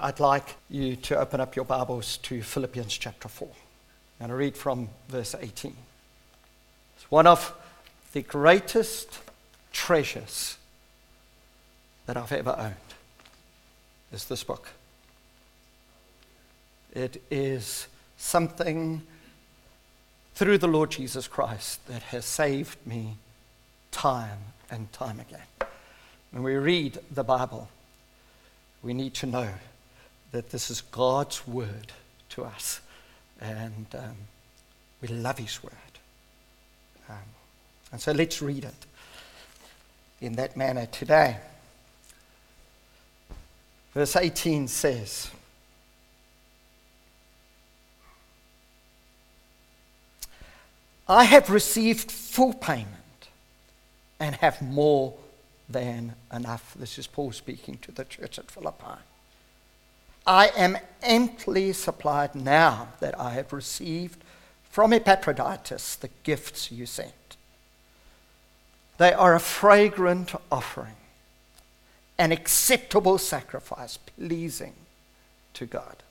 I'd like you to open up your Bibles to Philippians chapter 4. And read from verse 18. It's one of the greatest treasures that I've ever owned is this book. It is something through the Lord Jesus Christ that has saved me time and time again. When we read the Bible, we need to know that this is God's word to us. And um, we love his word. Um, and so let's read it in that manner today. Verse 18 says, I have received full payment and have more than enough. This is Paul speaking to the church at Philippi. I am amply supplied now that I have received from Epaphroditus the gifts you sent. They are a fragrant offering, an acceptable sacrifice, pleasing to God.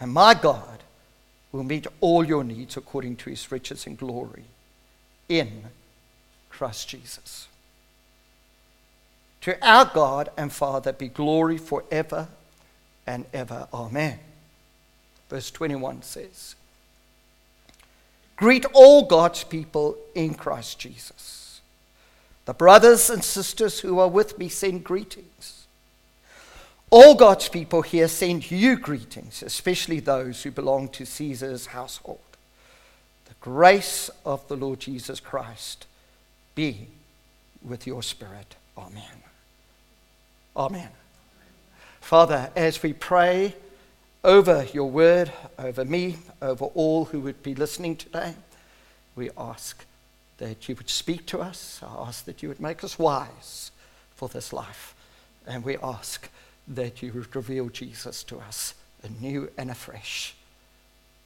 And my God will meet all your needs according to his riches and glory in Christ Jesus. To our God and Father be glory forever and ever. Amen. Verse 21 says, Greet all God's people in Christ Jesus. The brothers and sisters who are with me send greetings. All God's people here send you greetings, especially those who belong to Caesar's household. The grace of the Lord Jesus Christ be with your spirit. Amen. Amen. Father, as we pray over your word, over me, over all who would be listening today, we ask that you would speak to us. I ask that you would make us wise for this life. And we ask that you would reveal Jesus to us anew and afresh.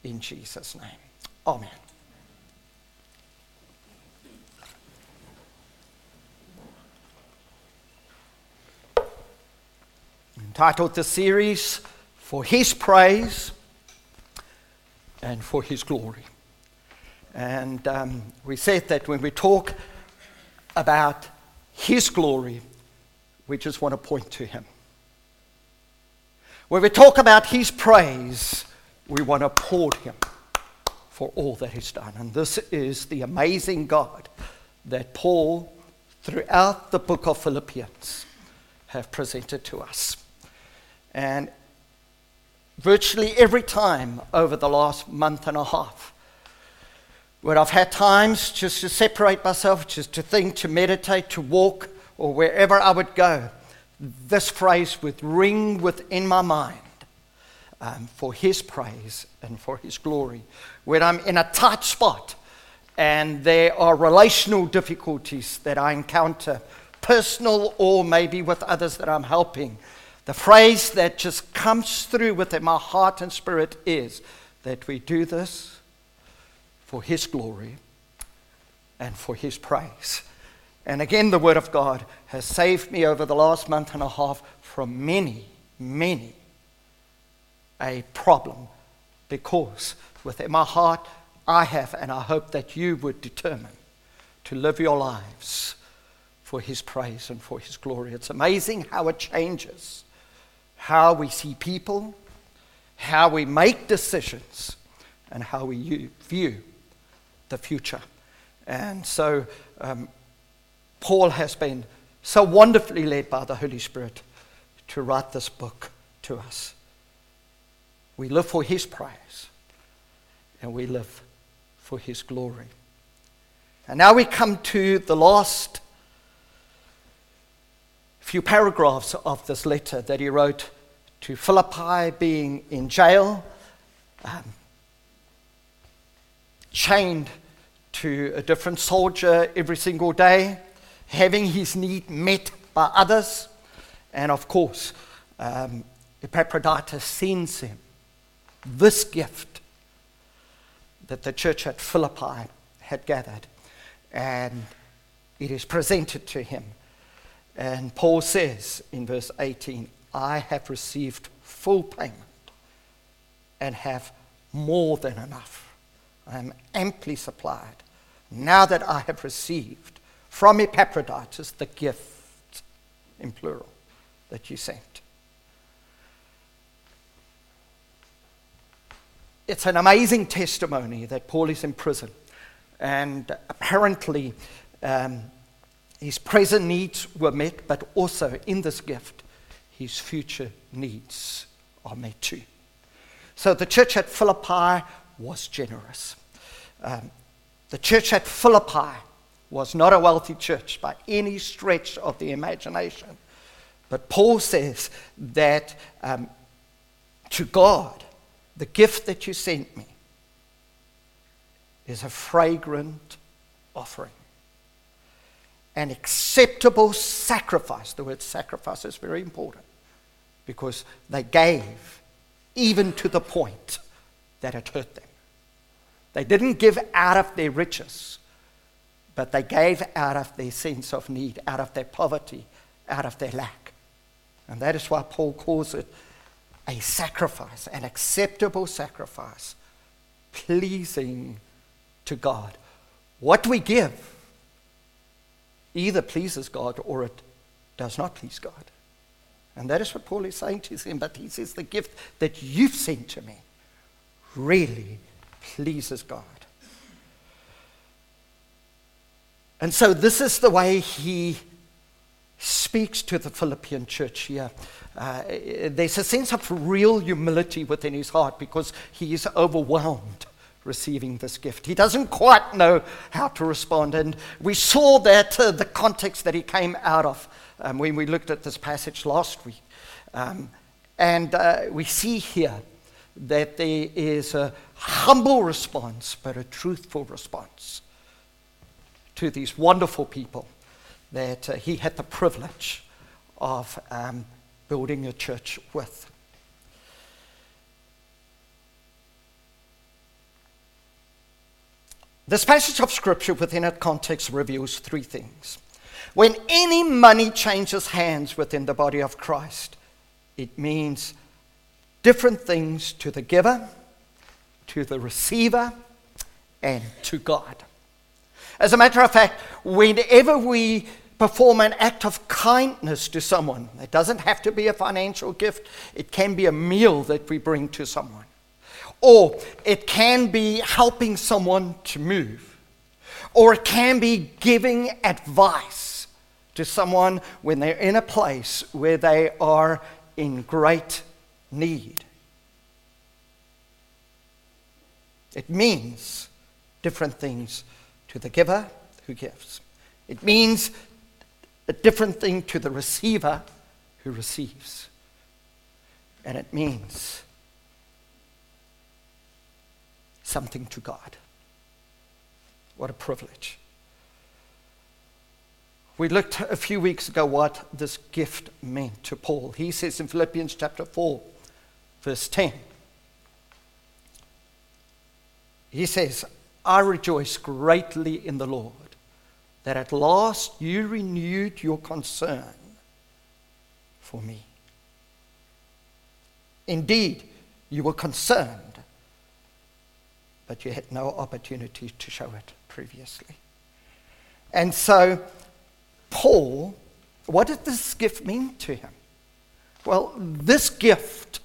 In Jesus' name. Amen. Entitled the series For His Praise and for His Glory. And um, we said that when we talk about His glory, we just want to point to Him. When we talk about His praise, we want to applaud Him for all that He's done. And this is the amazing God that Paul, throughout the book of Philippians, have presented to us. And virtually every time over the last month and a half, where I've had times just to separate myself, just to think, to meditate, to walk, or wherever I would go, this phrase would ring within my mind um, for His praise and for His glory. When I'm in a tight spot and there are relational difficulties that I encounter, personal or maybe with others that I'm helping, the phrase that just comes through within my heart and spirit is that we do this for His glory and for His praise. And again, the Word of God has saved me over the last month and a half from many, many a problem because within my heart, I have, and I hope that you would determine to live your lives for His praise and for His glory. It's amazing how it changes how we see people, how we make decisions, and how we view the future. And so, um, Paul has been so wonderfully led by the Holy Spirit to write this book to us. We live for His praise, and we live for His glory. And now we come to the last few paragraphs of this letter that he wrote to Philippi, being in jail, um, chained to a different soldier every single day, having his need met by others, and of course, um, Epaphroditus sends him this gift that the church at Philippi had gathered, and it is presented to him. And Paul says in verse 18, I have received full payment and have more than enough. I am amply supplied now that I have received from Epaphroditus the gift, in plural, that you sent. It's an amazing testimony that Paul is in prison. And apparently, um, his present needs were met, but also in this gift, his future needs are met too. So the church at Philippi was generous. Um, the church at Philippi was not a wealthy church by any stretch of the imagination. But Paul says that um, to God, the gift that you sent me is a fragrant offering, an acceptable sacrifice. The word sacrifice is very important because they gave even to the point that it hurt them. They didn't give out of their riches, but they gave out of their sense of need, out of their poverty, out of their lack. And that is why Paul calls it a sacrifice, an acceptable sacrifice, pleasing to God. What we give either pleases God or it does not please God. And that is what Paul is saying to him. But he says, The gift that you've sent to me really pleases God. And so, this is the way he speaks to the Philippian church here. Uh, there's a sense of real humility within his heart because he is overwhelmed receiving this gift. He doesn't quite know how to respond. And we saw that uh, the context that he came out of um, when we looked at this passage last week. Um, and uh, we see here that there is a humble response, but a truthful response to these wonderful people that uh, he had the privilege of um, building a church with. This passage of scripture within its context reveals three things. When any money changes hands within the body of Christ, it means different things to the giver, to the receiver, and to God. As a matter of fact, whenever we perform an act of kindness to someone, it doesn't have to be a financial gift, it can be a meal that we bring to someone, or it can be helping someone to move, or it can be giving advice to someone when they're in a place where they are in great need. It means different things to the giver who gives. It means a different thing to the receiver who receives. And it means something to God. What a privilege. We looked a few weeks ago what this gift meant to Paul. He says in Philippians chapter 4, verse 10, he says, I rejoice greatly in the Lord that at last you renewed your concern for me. Indeed, you were concerned, but you had no opportunity to show it previously. And so, Paul, what did this gift mean to him? Well, this gift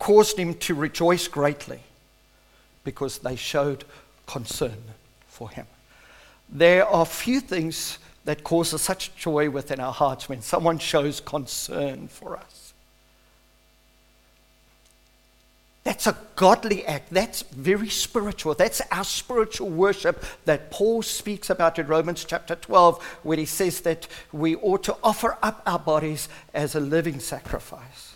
caused him to rejoice greatly because they showed concern for him. There are few things that cause us such joy within our hearts when someone shows concern for us. That's a godly act. That's very spiritual. That's our spiritual worship that Paul speaks about in Romans chapter 12, where he says that we ought to offer up our bodies as a living sacrifice.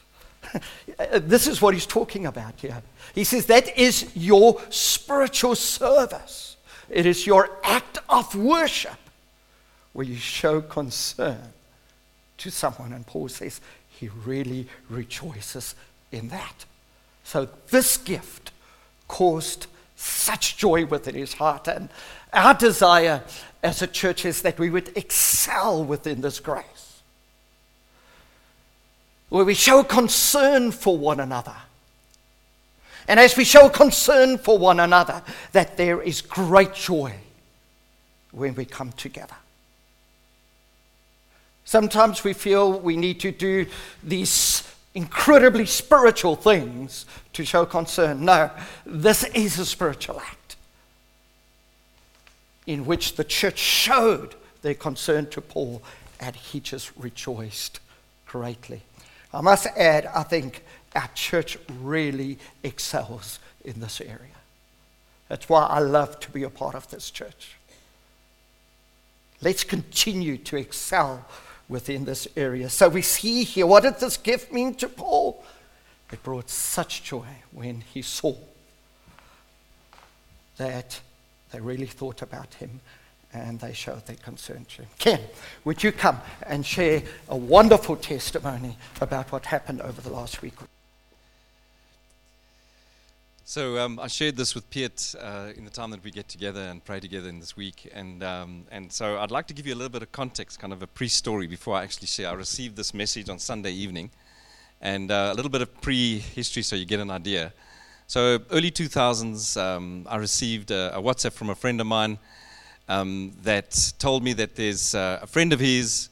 this is what he's talking about here. He says that is your spiritual service, it is your act of worship where you show concern to someone. And Paul says he really rejoices in that. So this gift caused such joy within his heart. And our desire as a church is that we would excel within this grace. where we show concern for one another. And as we show concern for one another, that there is great joy when we come together. Sometimes we feel we need to do these incredibly spiritual things to show concern. No, this is a spiritual act in which the church showed their concern to Paul and he just rejoiced greatly. I must add, I think our church really excels in this area. That's why I love to be a part of this church. Let's continue to excel within this area. So we see here what did this gift mean to Paul? It brought such joy when he saw that they really thought about him and they showed their concern to him. Ken, would you come and share a wonderful testimony about what happened over the last week? So um, I shared this with Piet uh, in the time that we get together and pray together in this week, and um, and so I'd like to give you a little bit of context, kind of a pre-story before I actually share. I received this message on Sunday evening, and uh, a little bit of pre-history so you get an idea. So early 2000s, um, I received a, a, WhatsApp from a friend of mine um, that told me that there's uh, a friend of his,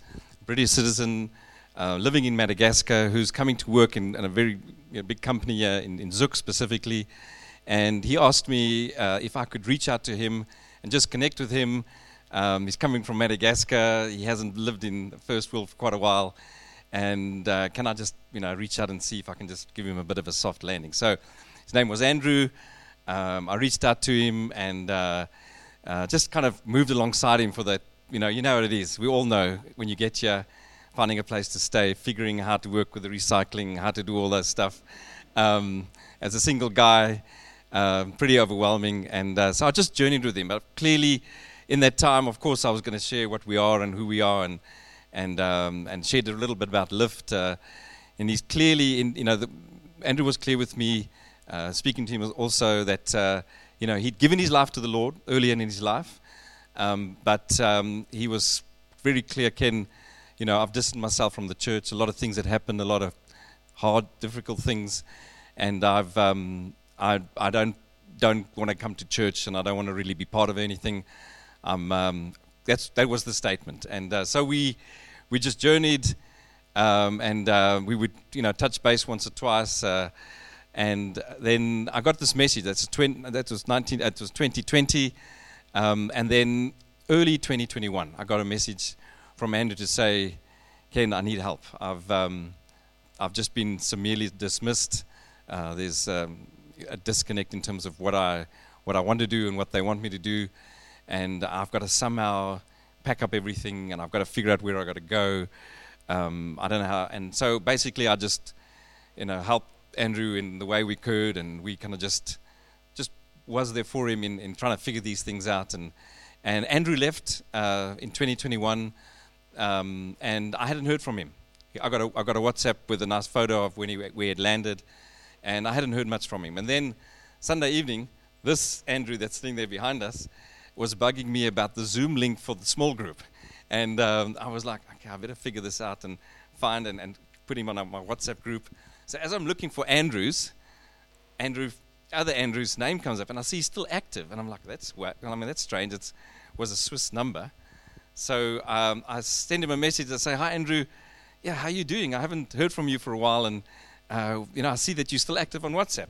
British citizen, uh, living in Madagascar, who's coming to work in, in a very you know, big company in, in Zug specifically. And he asked me uh, if I could reach out to him and just connect with him. Um, he's coming from Madagascar. He hasn't lived in first world for quite a while. And uh, can I just, you know, reach out and see if I can just give him a bit of a soft landing? So his name was Andrew. Um, I reached out to him and uh, uh, just kind of moved alongside him for that. You know, you know what it is. We all know when you get here finding a place to stay, figuring how to work with the recycling, how to do all that stuff. Um, as a single guy, uh, pretty overwhelming. And uh, so I just journeyed with him. But clearly, in that time, of course, I was going to share what we are and who we are, and and um, and shared a little bit about Lift. Uh, and he's clearly, in, you know, the, Andrew was clear with me, uh, speaking to him also that uh, you know he'd given his life to the Lord earlier in his life, um, but um, he was very clear, Ken you know, I've distanced myself from the church. A lot of things that happened, a lot of hard, difficult things, and I've um, I I don't don't want to come to church, and I don't want to really be part of anything. Um, um, that's that was the statement, and uh, so we we just journeyed, um, and uh, we would you know touch base once or twice. Uh, and then I got this message. That's 20, that was 19. That was 2020, um, and then early 2021, I got a message from Andrew to say, Ken, I need help. I've, um, I've just been summarily dismissed. Uh, there's um, a disconnect in terms of what I, what I want to do and what they want me to do. And I've got to somehow pack up everything and I've got to figure out where I've got to go. Um, I don't know how. And so basically, I just, you know, helped Andrew in the way we could. And we kind of just, just was there for him in, in trying to figure these things out. And, and Andrew left uh, in 2021 um, and I hadn't heard from him. I got, a, I got a WhatsApp with a nice photo of when he, we had landed, and I hadn't heard much from him. And then Sunday evening, this Andrew that's sitting there behind us was bugging me about the Zoom link for the small group. And um, I was like, okay, I better figure this out and find and, and put him on my WhatsApp group. So as I'm looking for Andrews, Andrew, other Andrew's name comes up, and I see he's still active. And I'm like, that's what? I mean, that's strange. It was a Swiss number. So um, I send him a message and say, "Hi, Andrew. Yeah, how are you doing? I haven't heard from you for a while, and uh, you know, I see that you're still active on WhatsApp."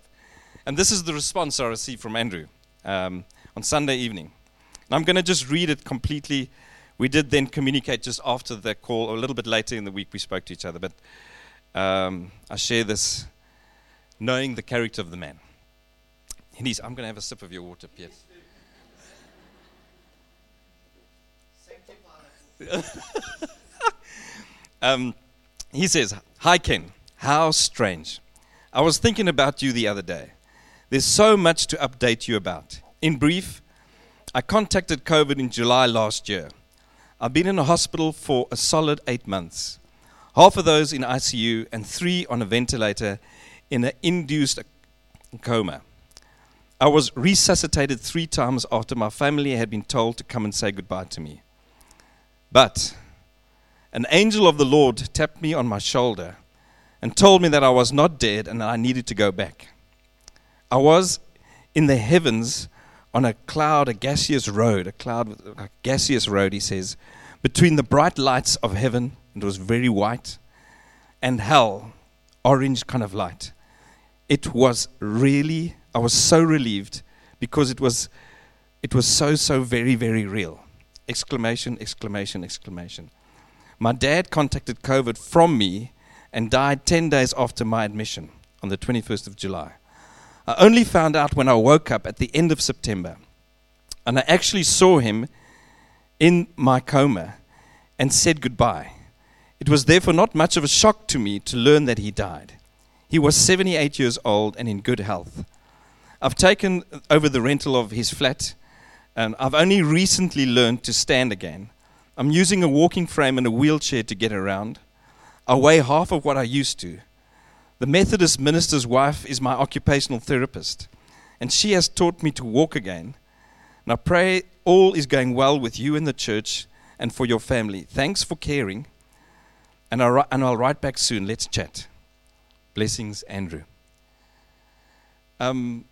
And this is the response I received from Andrew um, on Sunday evening. And I'm going to just read it completely. We did then communicate just after the call, or a little bit later in the week, we spoke to each other. But um, I share this knowing the character of the man. And he's, I'm going to have a sip of your water, Pierre. um, he says, Hi, Ken. How strange. I was thinking about you the other day. There's so much to update you about. In brief, I contacted COVID in July last year. I've been in a hospital for a solid eight months, half of those in ICU and three on a ventilator in an induced coma. I was resuscitated three times after my family had been told to come and say goodbye to me. But an angel of the Lord tapped me on my shoulder and told me that I was not dead and that I needed to go back. I was in the heavens on a cloud, a gaseous road, a cloud, a gaseous road, he says, between the bright lights of heaven, it was very white, and hell, orange kind of light. It was really, I was so relieved because it was, it was so, so very, very real. Exclamation, exclamation, exclamation. My dad contacted COVID from me and died 10 days after my admission on the 21st of July. I only found out when I woke up at the end of September. And I actually saw him in my coma and said goodbye. It was therefore not much of a shock to me to learn that he died. He was 78 years old and in good health. I've taken over the rental of his flat, and I've only recently learned to stand again. I'm using a walking frame and a wheelchair to get around. I weigh half of what I used to. The Methodist minister's wife is my occupational therapist, and she has taught me to walk again. And I pray all is going well with you in the church and for your family. Thanks for caring. And I'll, and I'll write back soon. Let's chat. Blessings, Andrew. Um,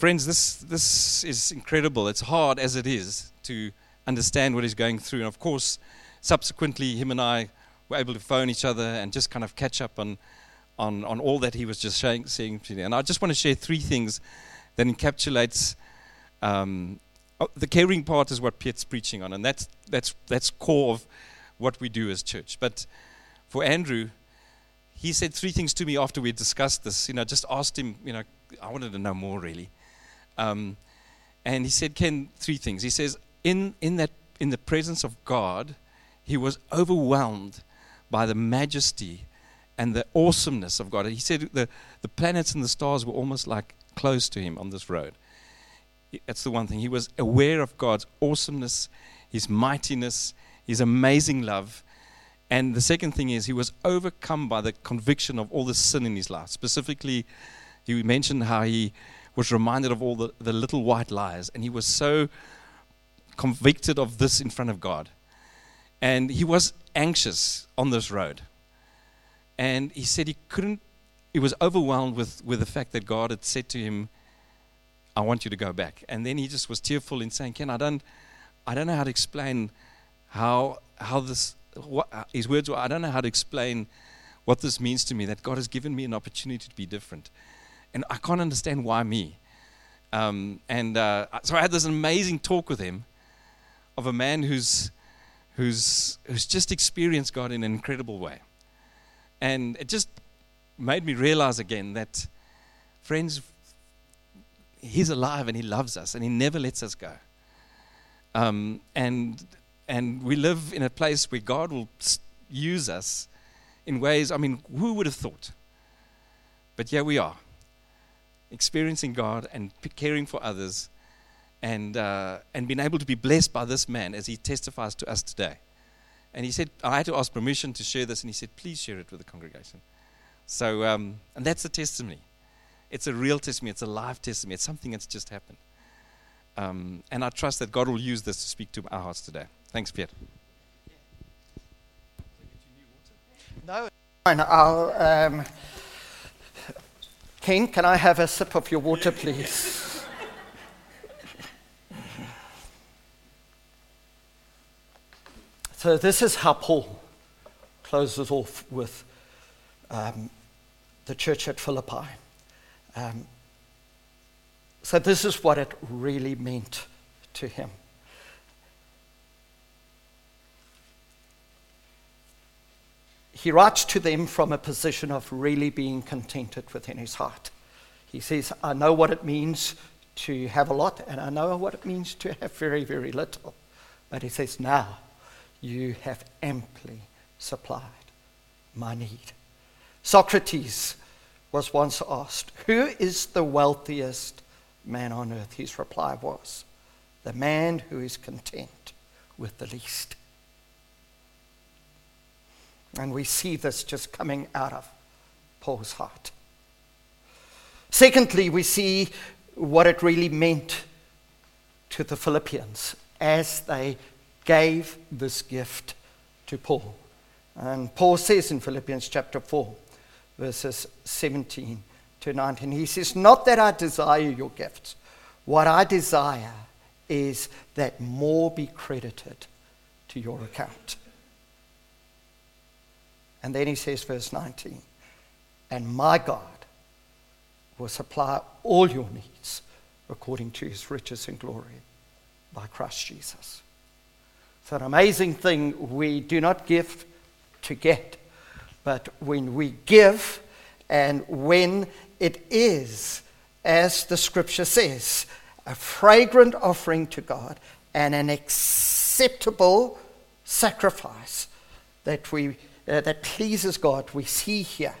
friends, this, this is incredible. It's hard as it is to understand what he's going through. And of course, subsequently, him and I were able to phone each other and just kind of catch up on on, on all that he was just saying. And I just want to share three things that encapsulates um, oh, the caring part is what Piet's preaching on, and that's, that's, that's core of what we do as church. But for Andrew, he said three things to me after we discussed this. You know, just asked him, you know, I wanted to know more really. Um, and he said, Ken, three things. He says, in, in, that, in the presence of God, he was overwhelmed by the majesty and the awesomeness of God. He said the, the planets and the stars were almost like close to him on this road. That's the one thing. He was aware of God's awesomeness, his mightiness, his amazing love. And the second thing is, he was overcome by the conviction of all the sin in his life. Specifically, he mentioned how he was reminded of all the, the little white lies, and he was so convicted of this in front of God. And he was anxious on this road. And he said he couldn't, he was overwhelmed with, with the fact that God had said to him, I want you to go back. And then he just was tearful in saying, Ken, I don't, I don't know how to explain how, how this, what, uh, his words were, I don't know how to explain what this means to me, that God has given me an opportunity to be different. And I can't understand why me. Um, and uh, so I had this amazing talk with him of a man who's, who's, who's just experienced God in an incredible way. And it just made me realize again that, friends, He's alive and He loves us and He never lets us go. Um, and, and we live in a place where God will use us in ways, I mean, who would have thought? But here we are, experiencing God and caring for others and, uh, and being able to be blessed by this man as he testifies to us today. And he said, I had to ask permission to share this, and he said, please share it with the congregation. So, um, and that's a testimony. It's a real testimony, it's a live testimony, it's something that's just happened. Um, and I trust that God will use this to speak to our hearts today. Thanks, Pierre. No. I'll, um, Ken, can I have a sip of your water, please? So, this is how Paul closes off with um, the church at Philippi. Um, so, this is what it really meant to him. He writes to them from a position of really being contented within his heart. He says, I know what it means to have a lot, and I know what it means to have very, very little. But he says, now you have amply supplied my need. Socrates was once asked, Who is the wealthiest man on earth? His reply was, The man who is content with the least. And we see this just coming out of Paul's heart. Secondly, we see what it really meant to the Philippians as they gave this gift to Paul. And Paul says in Philippians chapter 4, verses 17 to 19. He says, Not that I desire your gifts. What I desire is that more be credited to your account. And then he says, verse 19, And my God will supply all your needs according to his riches and glory by Christ Jesus. It's an amazing thing. We do not give to get, but when we give and when it is, as the scripture says, a fragrant offering to God and an acceptable sacrifice that, we, uh, that pleases God, we see here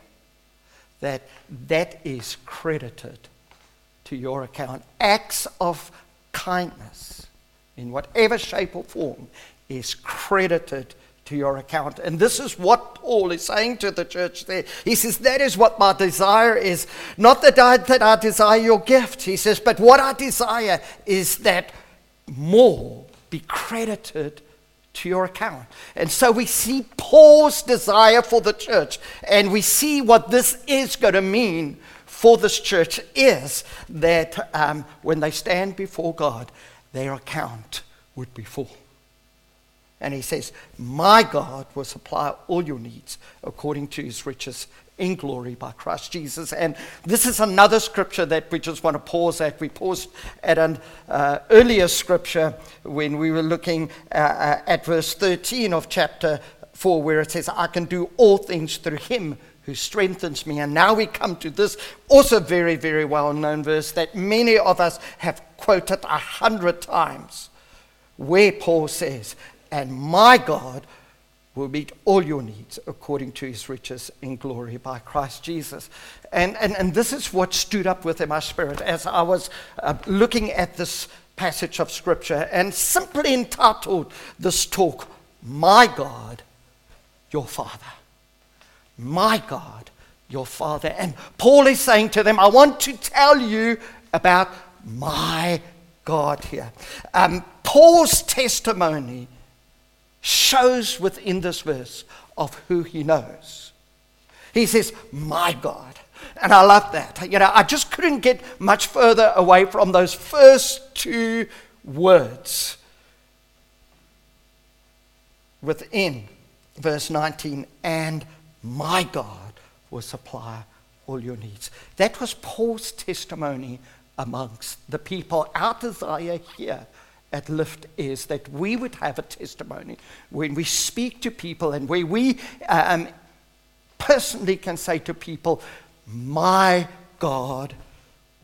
that that is credited to your account. Acts of kindness, in whatever shape or form, is credited to your account. And this is what Paul is saying to the church there. He says, That is what my desire is. Not that I, that I desire your gift, he says, but what I desire is that more be credited to your account. And so we see Paul's desire for the church, and we see what this is going to mean for this church is that um, when they stand before God, their account would be full. And he says, My God will supply all your needs according to his riches in glory by Christ Jesus. And this is another scripture that we just want to pause at. We paused at an uh, earlier scripture when we were looking uh, uh at verse 13 of chapter 4, where it says, I can do all things through him who strengthens me. And now we come to this also very, very well known verse that many of us have quoted a hundred times, where Paul says, and my God will meet all your needs according to his riches in glory by Christ Jesus. And, and, and this is what stood up within my spirit as I was uh, looking at this passage of scripture and simply entitled this talk, My God, Your Father. My God, Your Father. And Paul is saying to them, I want to tell you about my God here. Um, Paul's testimony shows within this verse of who he knows. He says, My God. And I love that. You know, I just couldn't get much further away from those first two words within verse 19 and my God will supply all your needs. That was Paul's testimony amongst the people. Our desire here at Lift is that we would have a testimony when we speak to people and where we um, personally can say to people, My God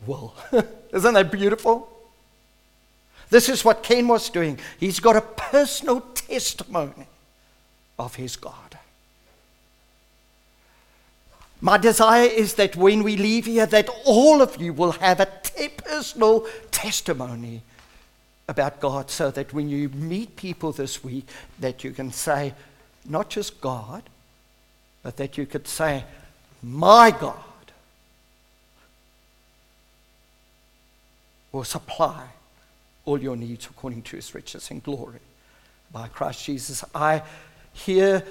will. Isn't that beautiful? This is what Ken was doing. He's got a personal testimony of his God. My desire is that when we leave here, that all of you will have a personal testimony about God so that when you meet people this week that you can say not just God but that you could say my God will supply all your needs according to his riches and glory by Christ Jesus. I hear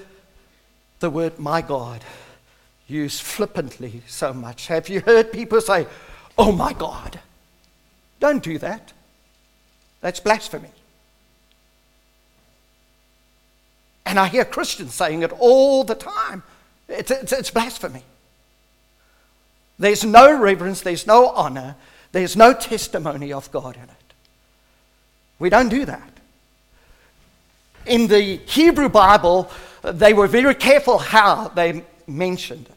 the word my God used flippantly so much. Have you heard people say oh my God? Don't do that that's blasphemy. And I hear Christians saying it all the time. It's, it's, it's, blasphemy. There's no reverence, there's no honor, there's no testimony of God in it. We don't do that. In the Hebrew Bible, they were very careful how they mentioned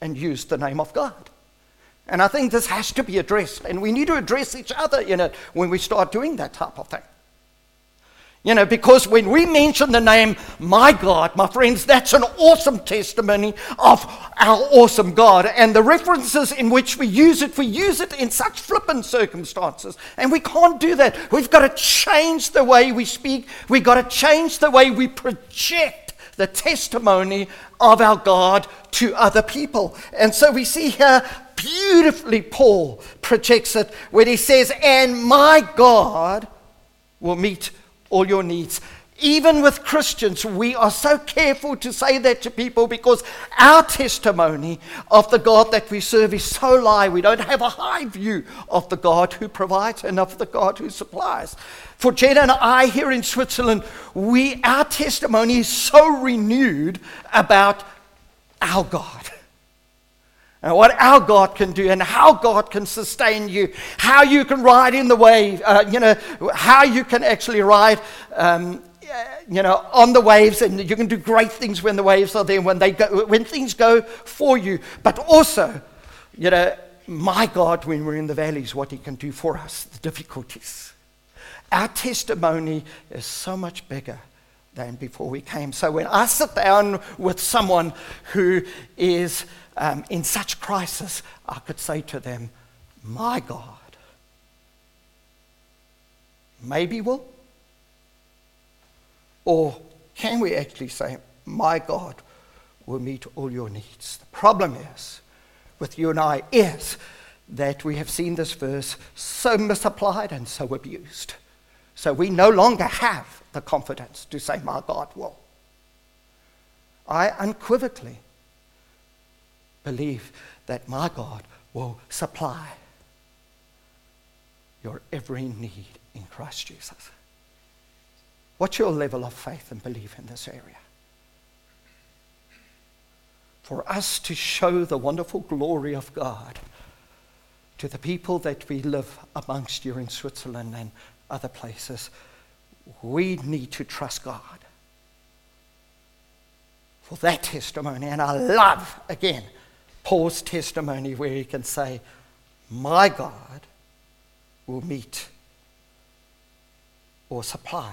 and used the name of God. And I think this has to be addressed. And we need to address each other in it when we start doing that type of thing. You know, because when we mention the name my God, my friends, that's an awesome testimony of our awesome God. And the references in which we use it, we use it in such flippant circumstances. And we can't do that. We've got to change the way we speak, we've got to change the way we project the testimony of our God to other people. And so we see here beautifully Paul projects it when he says, And my God will meet all your needs. even with Christians, we are so careful to say that to people because our testimony of the God that we serve is so low. We don't have a high view of the God who provides and of the God who supplies. For Jen and I here in Switzerland, we, our testimony is so renewed about our God and what our God can do and how God can sustain you, how you can ride in the wave, uh, you know, how you can actually ride um, you know, on the waves, and you can do great things when the waves are there, when, they go, when things go for you. But also, you know, my God, when we're in the valleys, what He can do for us, the difficulties. Our testimony is so much bigger than before we came. So when I sit down with someone who is um, in such crisis, I could say to them, My God, maybe will or can we actually say, My God will meet all your needs? The problem is, with you and I, is that we have seen this verse so misapplied and so abused. So we no longer have the confidence to say, My God will. I unequivocally believe that my God will supply your every need in Christ Jesus. What's your level of faith and belief in this area? For us to show the wonderful glory of God to the people that we live amongst here in Switzerland and other places, we need to trust God for that testimony. And I love, again, Paul's testimony where he can say, My God will meet or supply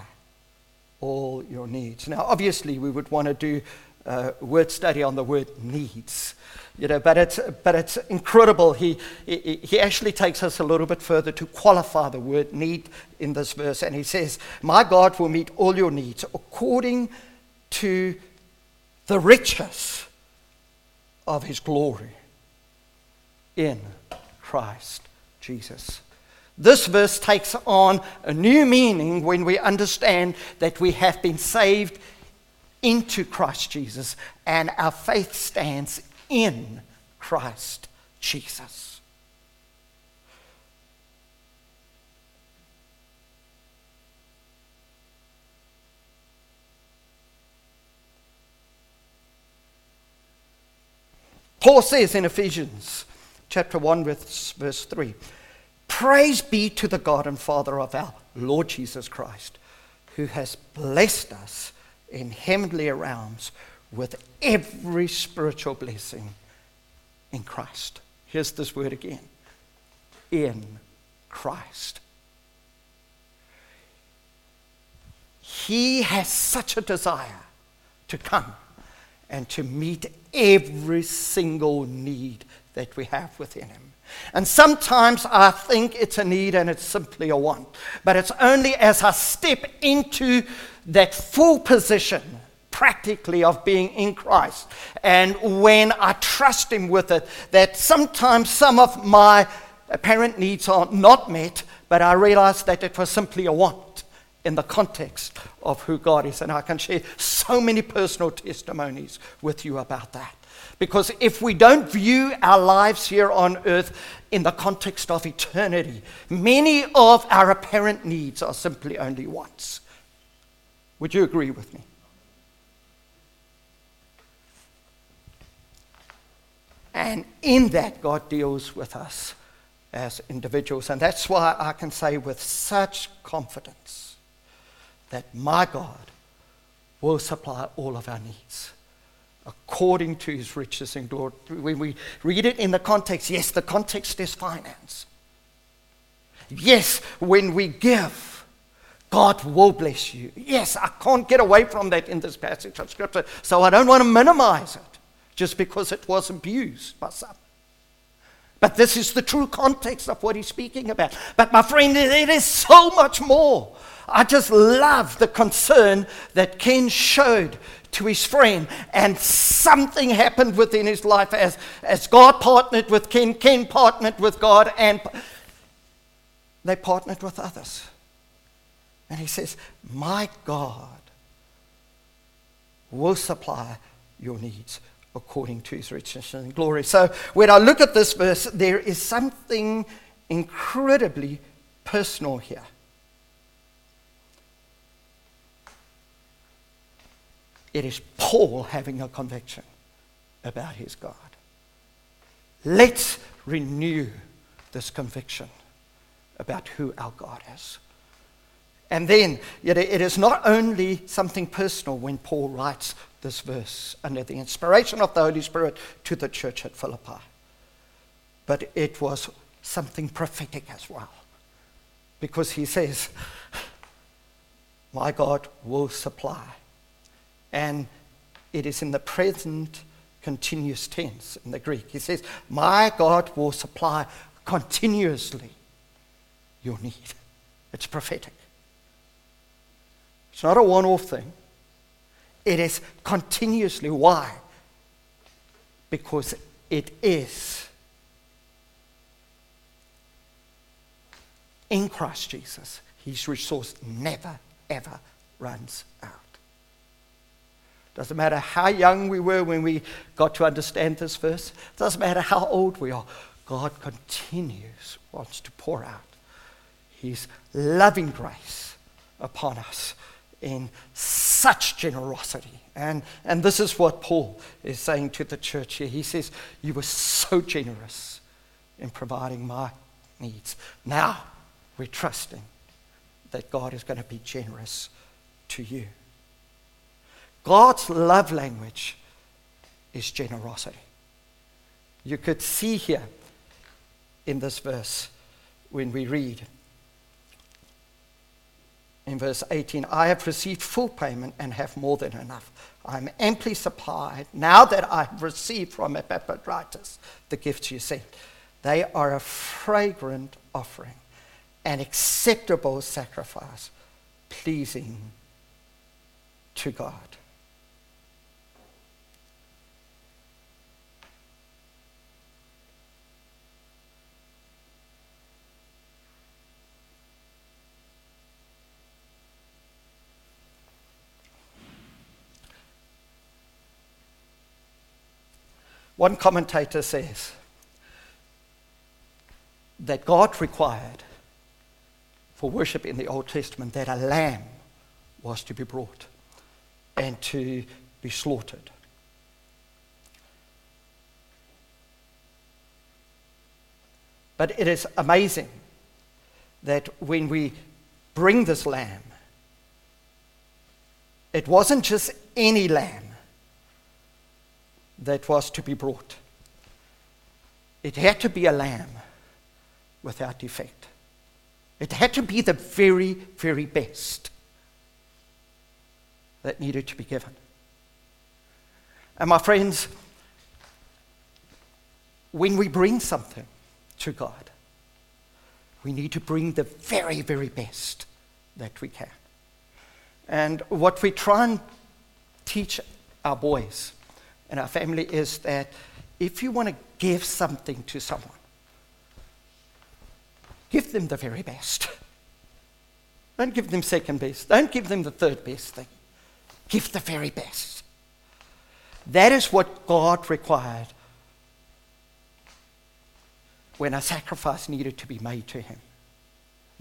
all your needs. Now, obviously, we would want to do a word study on the word needs. You know, but it's, but it's incredible. He, he, he actually takes us a little bit further to qualify the word need in this verse. And he says, My God will meet all your needs according to the riches of his glory in Christ Jesus. This verse takes on a new meaning when we understand that we have been saved into Christ Jesus and our faith stands in Christ Jesus. Paul says in Ephesians chapter 1 verse 3 Praise be to the God and Father of our Lord Jesus Christ, who has blessed us in heavenly realms with every spiritual blessing in Christ. Here's this word again in Christ. He has such a desire to come and to meet every single need that we have within Him. And sometimes I think it's a need and it's simply a want. But it's only as I step into that full position, practically, of being in Christ, and when I trust Him with it, that sometimes some of my apparent needs are not met, but I realize that it was simply a want in the context of who God is. And I can share so many personal testimonies with you about that. Because if we don't view our lives here on earth in the context of eternity, many of our apparent needs are simply only wants. Would you agree with me? And in that, God deals with us as individuals. And that's why I can say with such confidence that my God will supply all of our needs according to his riches and glory. When we read it in the context, yes, the context is finance. Yes, when we give, God will bless you. Yes, I can't get away from that in this passage of Scripture, so I don't want to minimize it just because it was abused by some. But this is the true context of what he's speaking about. But my friend, it is so much more. I just love the concern that Ken showed to his friend, and something happened within his life as, as God partnered with Ken, Ken partnered with God, and they partnered with others. And he says, My God will supply your needs according to his richness and glory. So when I look at this verse, there is something incredibly personal here. It is Paul having a conviction about his God. Let's renew this conviction about who our God is. And then, it is not only something personal when Paul writes this verse under the inspiration of the Holy Spirit to the church at Philippi, but it was something prophetic as well. Because he says, My God will supply. And it is in the present continuous tense in the Greek. He says, My God will supply continuously your need. It's prophetic. It's not a one off thing, it is continuously. Why? Because it is in Christ Jesus. His resource never, ever runs out. Doesn't matter how young we were when we got to understand this verse. Doesn't matter how old we are. God continues, wants to pour out His loving grace upon us in such generosity. And, and this is what Paul is saying to the church here. He says, You were so generous in providing my needs. Now we're trusting that God is going to be generous to you. God's love language is generosity. You could see here in this verse when we read in verse 18 I have received full payment and have more than enough. I am amply supplied now that I have received from Epaphroditus the gifts you sent. They are a fragrant offering, an acceptable sacrifice, pleasing to God. One commentator says that God required for worship in the Old Testament that a lamb was to be brought and to be slaughtered. But it is amazing that when we bring this lamb, it wasn't just any lamb that was to be brought. It had to be a lamb without defect. It had to be the very, very best that needed to be given. And my friends, when we bring something to God, we need to bring the very, very best that we can. And what we try and teach our boys in our family is that if you want to give something to someone, give them the very best. Don't give them second best. Don't give them the third best thing. Give the very best. That is what God required when a sacrifice needed to be made to Him.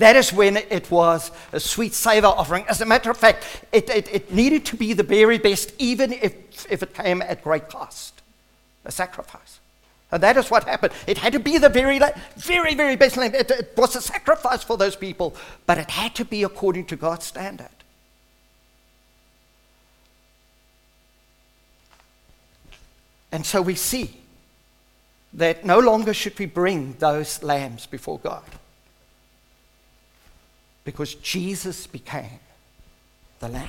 That is when it was a sweet savor offering. As a matter of fact, it, it, it, needed to be the very best, even if, if it came at great cost a sacrifice. And that is what happened. It had to be the very, very, very best. It, it was a sacrifice for those people, but it had to be according to God's standard. And so we see that no longer should we bring those lambs before God because Jesus became the Lamb.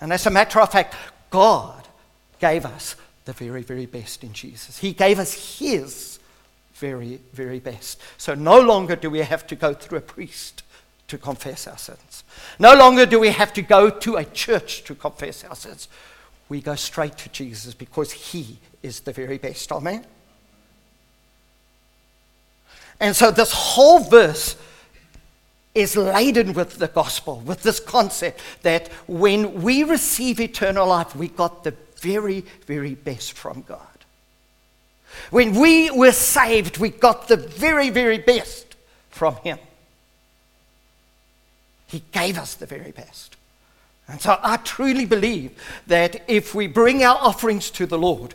And as a matter of fact, God gave us the very, very best in Jesus. He gave us His very, very best. So no longer do we have to go through a priest to confess our sins. No longer do we have to go to a church to confess our sins. We go straight to Jesus because He is the very best. Amen? And so this whole verse is laden with the gospel, with this concept that when we receive eternal life, we got the very, very best from God. When we were saved, we got the very, very best from Him. He gave us the very best. And so I truly believe that if we bring our offerings to the Lord,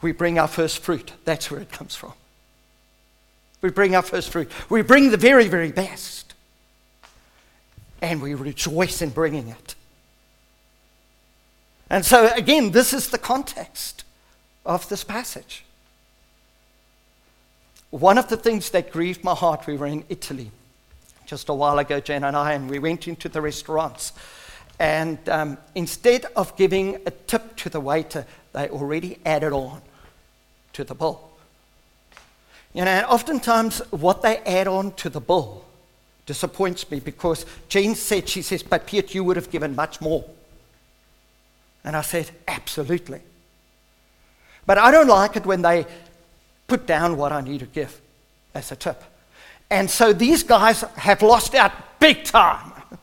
we bring our first fruit. That's where it comes from. We bring our first fruit. We bring the very, very best. And we rejoice in bringing it. And so, again, this is the context of this passage. One of the things that grieved my heart, we were in Italy just a while ago, Jen and I, and we went into the restaurants. And um, instead of giving a tip to the waiter, they already added on to the bill. You know, and oftentimes what they add on to the bill disappoints me because Jane said, she says, but Piet, you would have given much more. And I said, absolutely. But I don't like it when they put down what I need to give as a tip. And so these guys have lost out big time.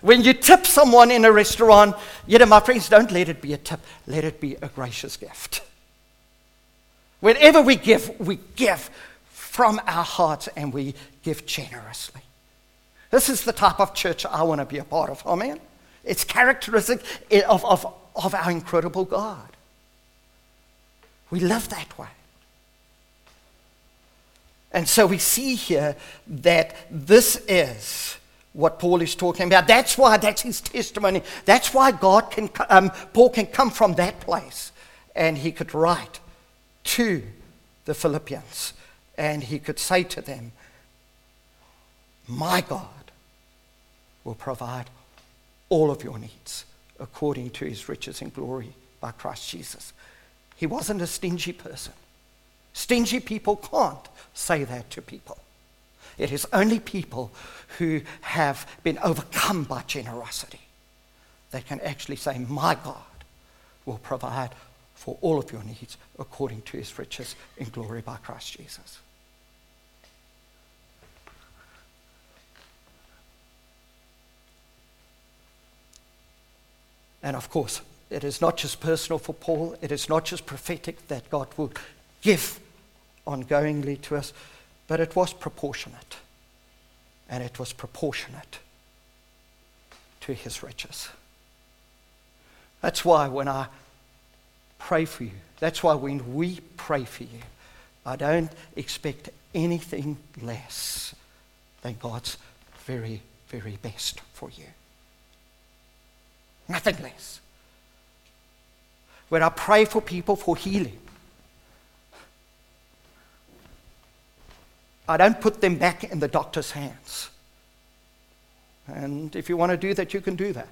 When you tip someone in a restaurant, you know, my friends, don't let it be a tip, let it be a gracious gift. Whenever we give, we give from our hearts and we give generously. This is the type of church I want to be a part of. Amen. It's characteristic of, of, of our incredible God. We live that way. And so we see here that this is what Paul is talking about. That's why that's his testimony. That's why God can, um, Paul can come from that place and he could write to the Philippians and he could say to them, My God will provide all of your needs according to his riches and glory by Christ Jesus. He wasn't a stingy person. Stingy people can't say that to people. It is only people who have been overcome by generosity that can actually say, My God will provide for all of your needs according to his riches in glory by Christ Jesus. And of course, it is not just personal for Paul, it is not just prophetic that God would give ongoingly to us, but it was proportionate. And it was proportionate to his riches. That's why when I pray for you, that's why when we pray for you, I don't expect anything less than God's very, very best for you. Nothing less. When I pray for people for healing, I don't put them back in the doctor's hands. And if you want to do that, you can do that.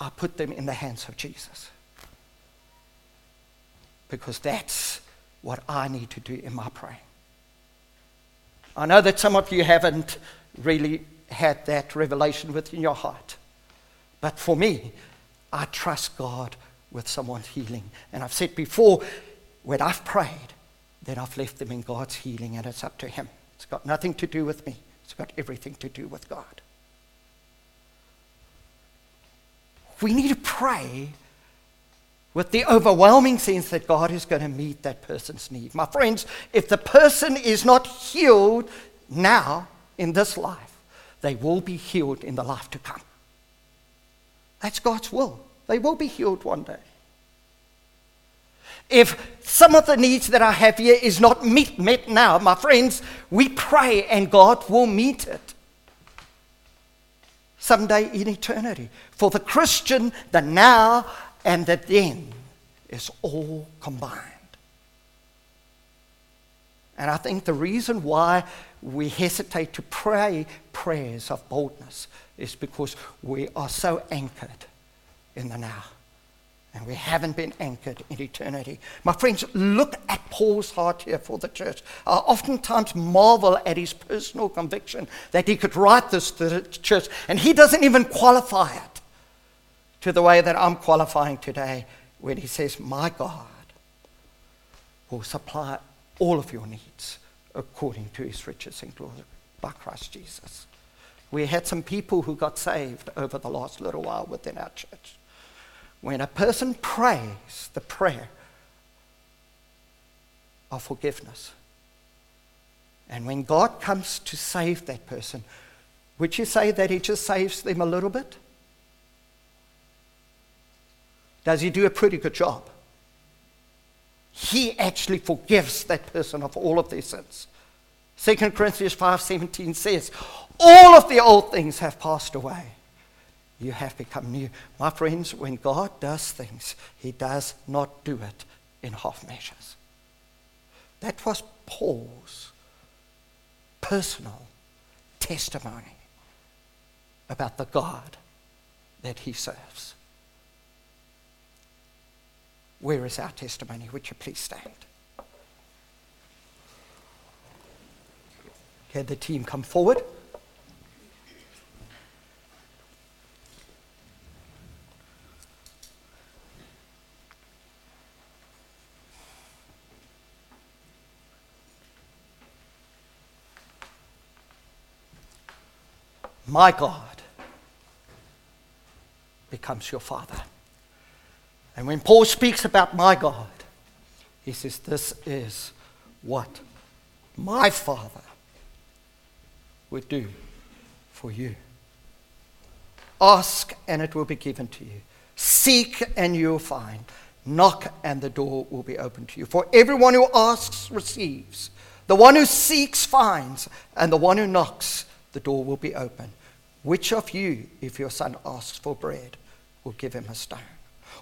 I put them in the hands of Jesus. Because that's what I need to do in my praying. I know that some of you haven't really had that revelation within your heart. But for me, I trust God with someone's healing. And I've said before, when I've prayed, then I've left them in God's healing, and it's up to Him. It's got nothing to do with me, it's got everything to do with God. We need to pray with the overwhelming sense that God is going to meet that person's need. My friends, if the person is not healed now in this life, they will be healed in the life to come. That's God's will. They will be healed one day. If some of the needs that I have here is not meet, met now, my friends, we pray and God will meet it someday in eternity. For the Christian, the now and the then is all combined. And I think the reason why we hesitate to pray prayers of boldness is because we are so anchored in the now. And we haven't been anchored in eternity. My friends, look at Paul's heart here for the church. I oftentimes marvel at his personal conviction that he could write this to the church, and he doesn't even qualify it to the way that I'm qualifying today when he says, My God will supply all of your needs according to his riches in glory by Christ Jesus. We had some people who got saved over the last little while within our church. When a person prays the prayer of forgiveness, and when God comes to save that person, would you say that He just saves them a little bit? Does He do a pretty good job? He actually forgives that person of all of their sins. 2 Corinthians 5:17 says, "All of the old things have passed away. You have become new." My friends, when God does things, he does not do it in half measures. That was Paul's personal testimony about the God that he serves. Where is our testimony? Would you please stand? Can the team come forward? My God becomes your Father. And when Paul speaks about my God, he says, This is what my Father would do for you. Ask and it will be given to you. Seek and you'll find. Knock and the door will be opened to you. For everyone who asks receives. The one who seeks finds. And the one who knocks, the door will be open. Which of you, if your son asks for bread, will give him a stone?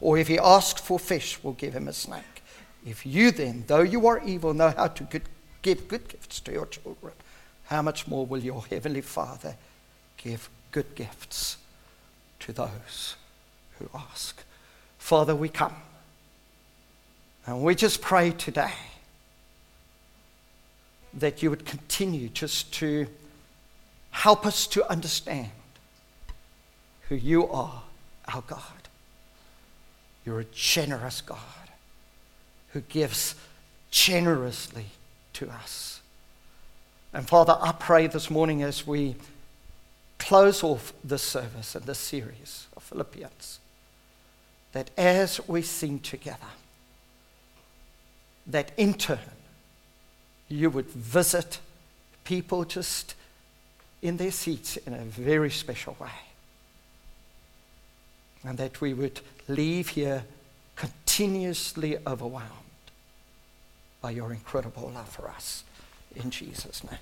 Or if he asks for fish, we'll give him a snake? If you then, though you are evil, know how to good, give good gifts to your children, how much more will your heavenly Father give good gifts to those who ask? Father, we come. And we just pray today that you would continue just to help us to understand who you are, our God. You're a generous God who gives generously to us. And Father, I pray this morning as we close off this service and this series of Philippians, that as we sing together, that in turn you would visit people just in their seats in a very special way. And that we would leave here continuously overwhelmed by your incredible love for us. In Jesus' name.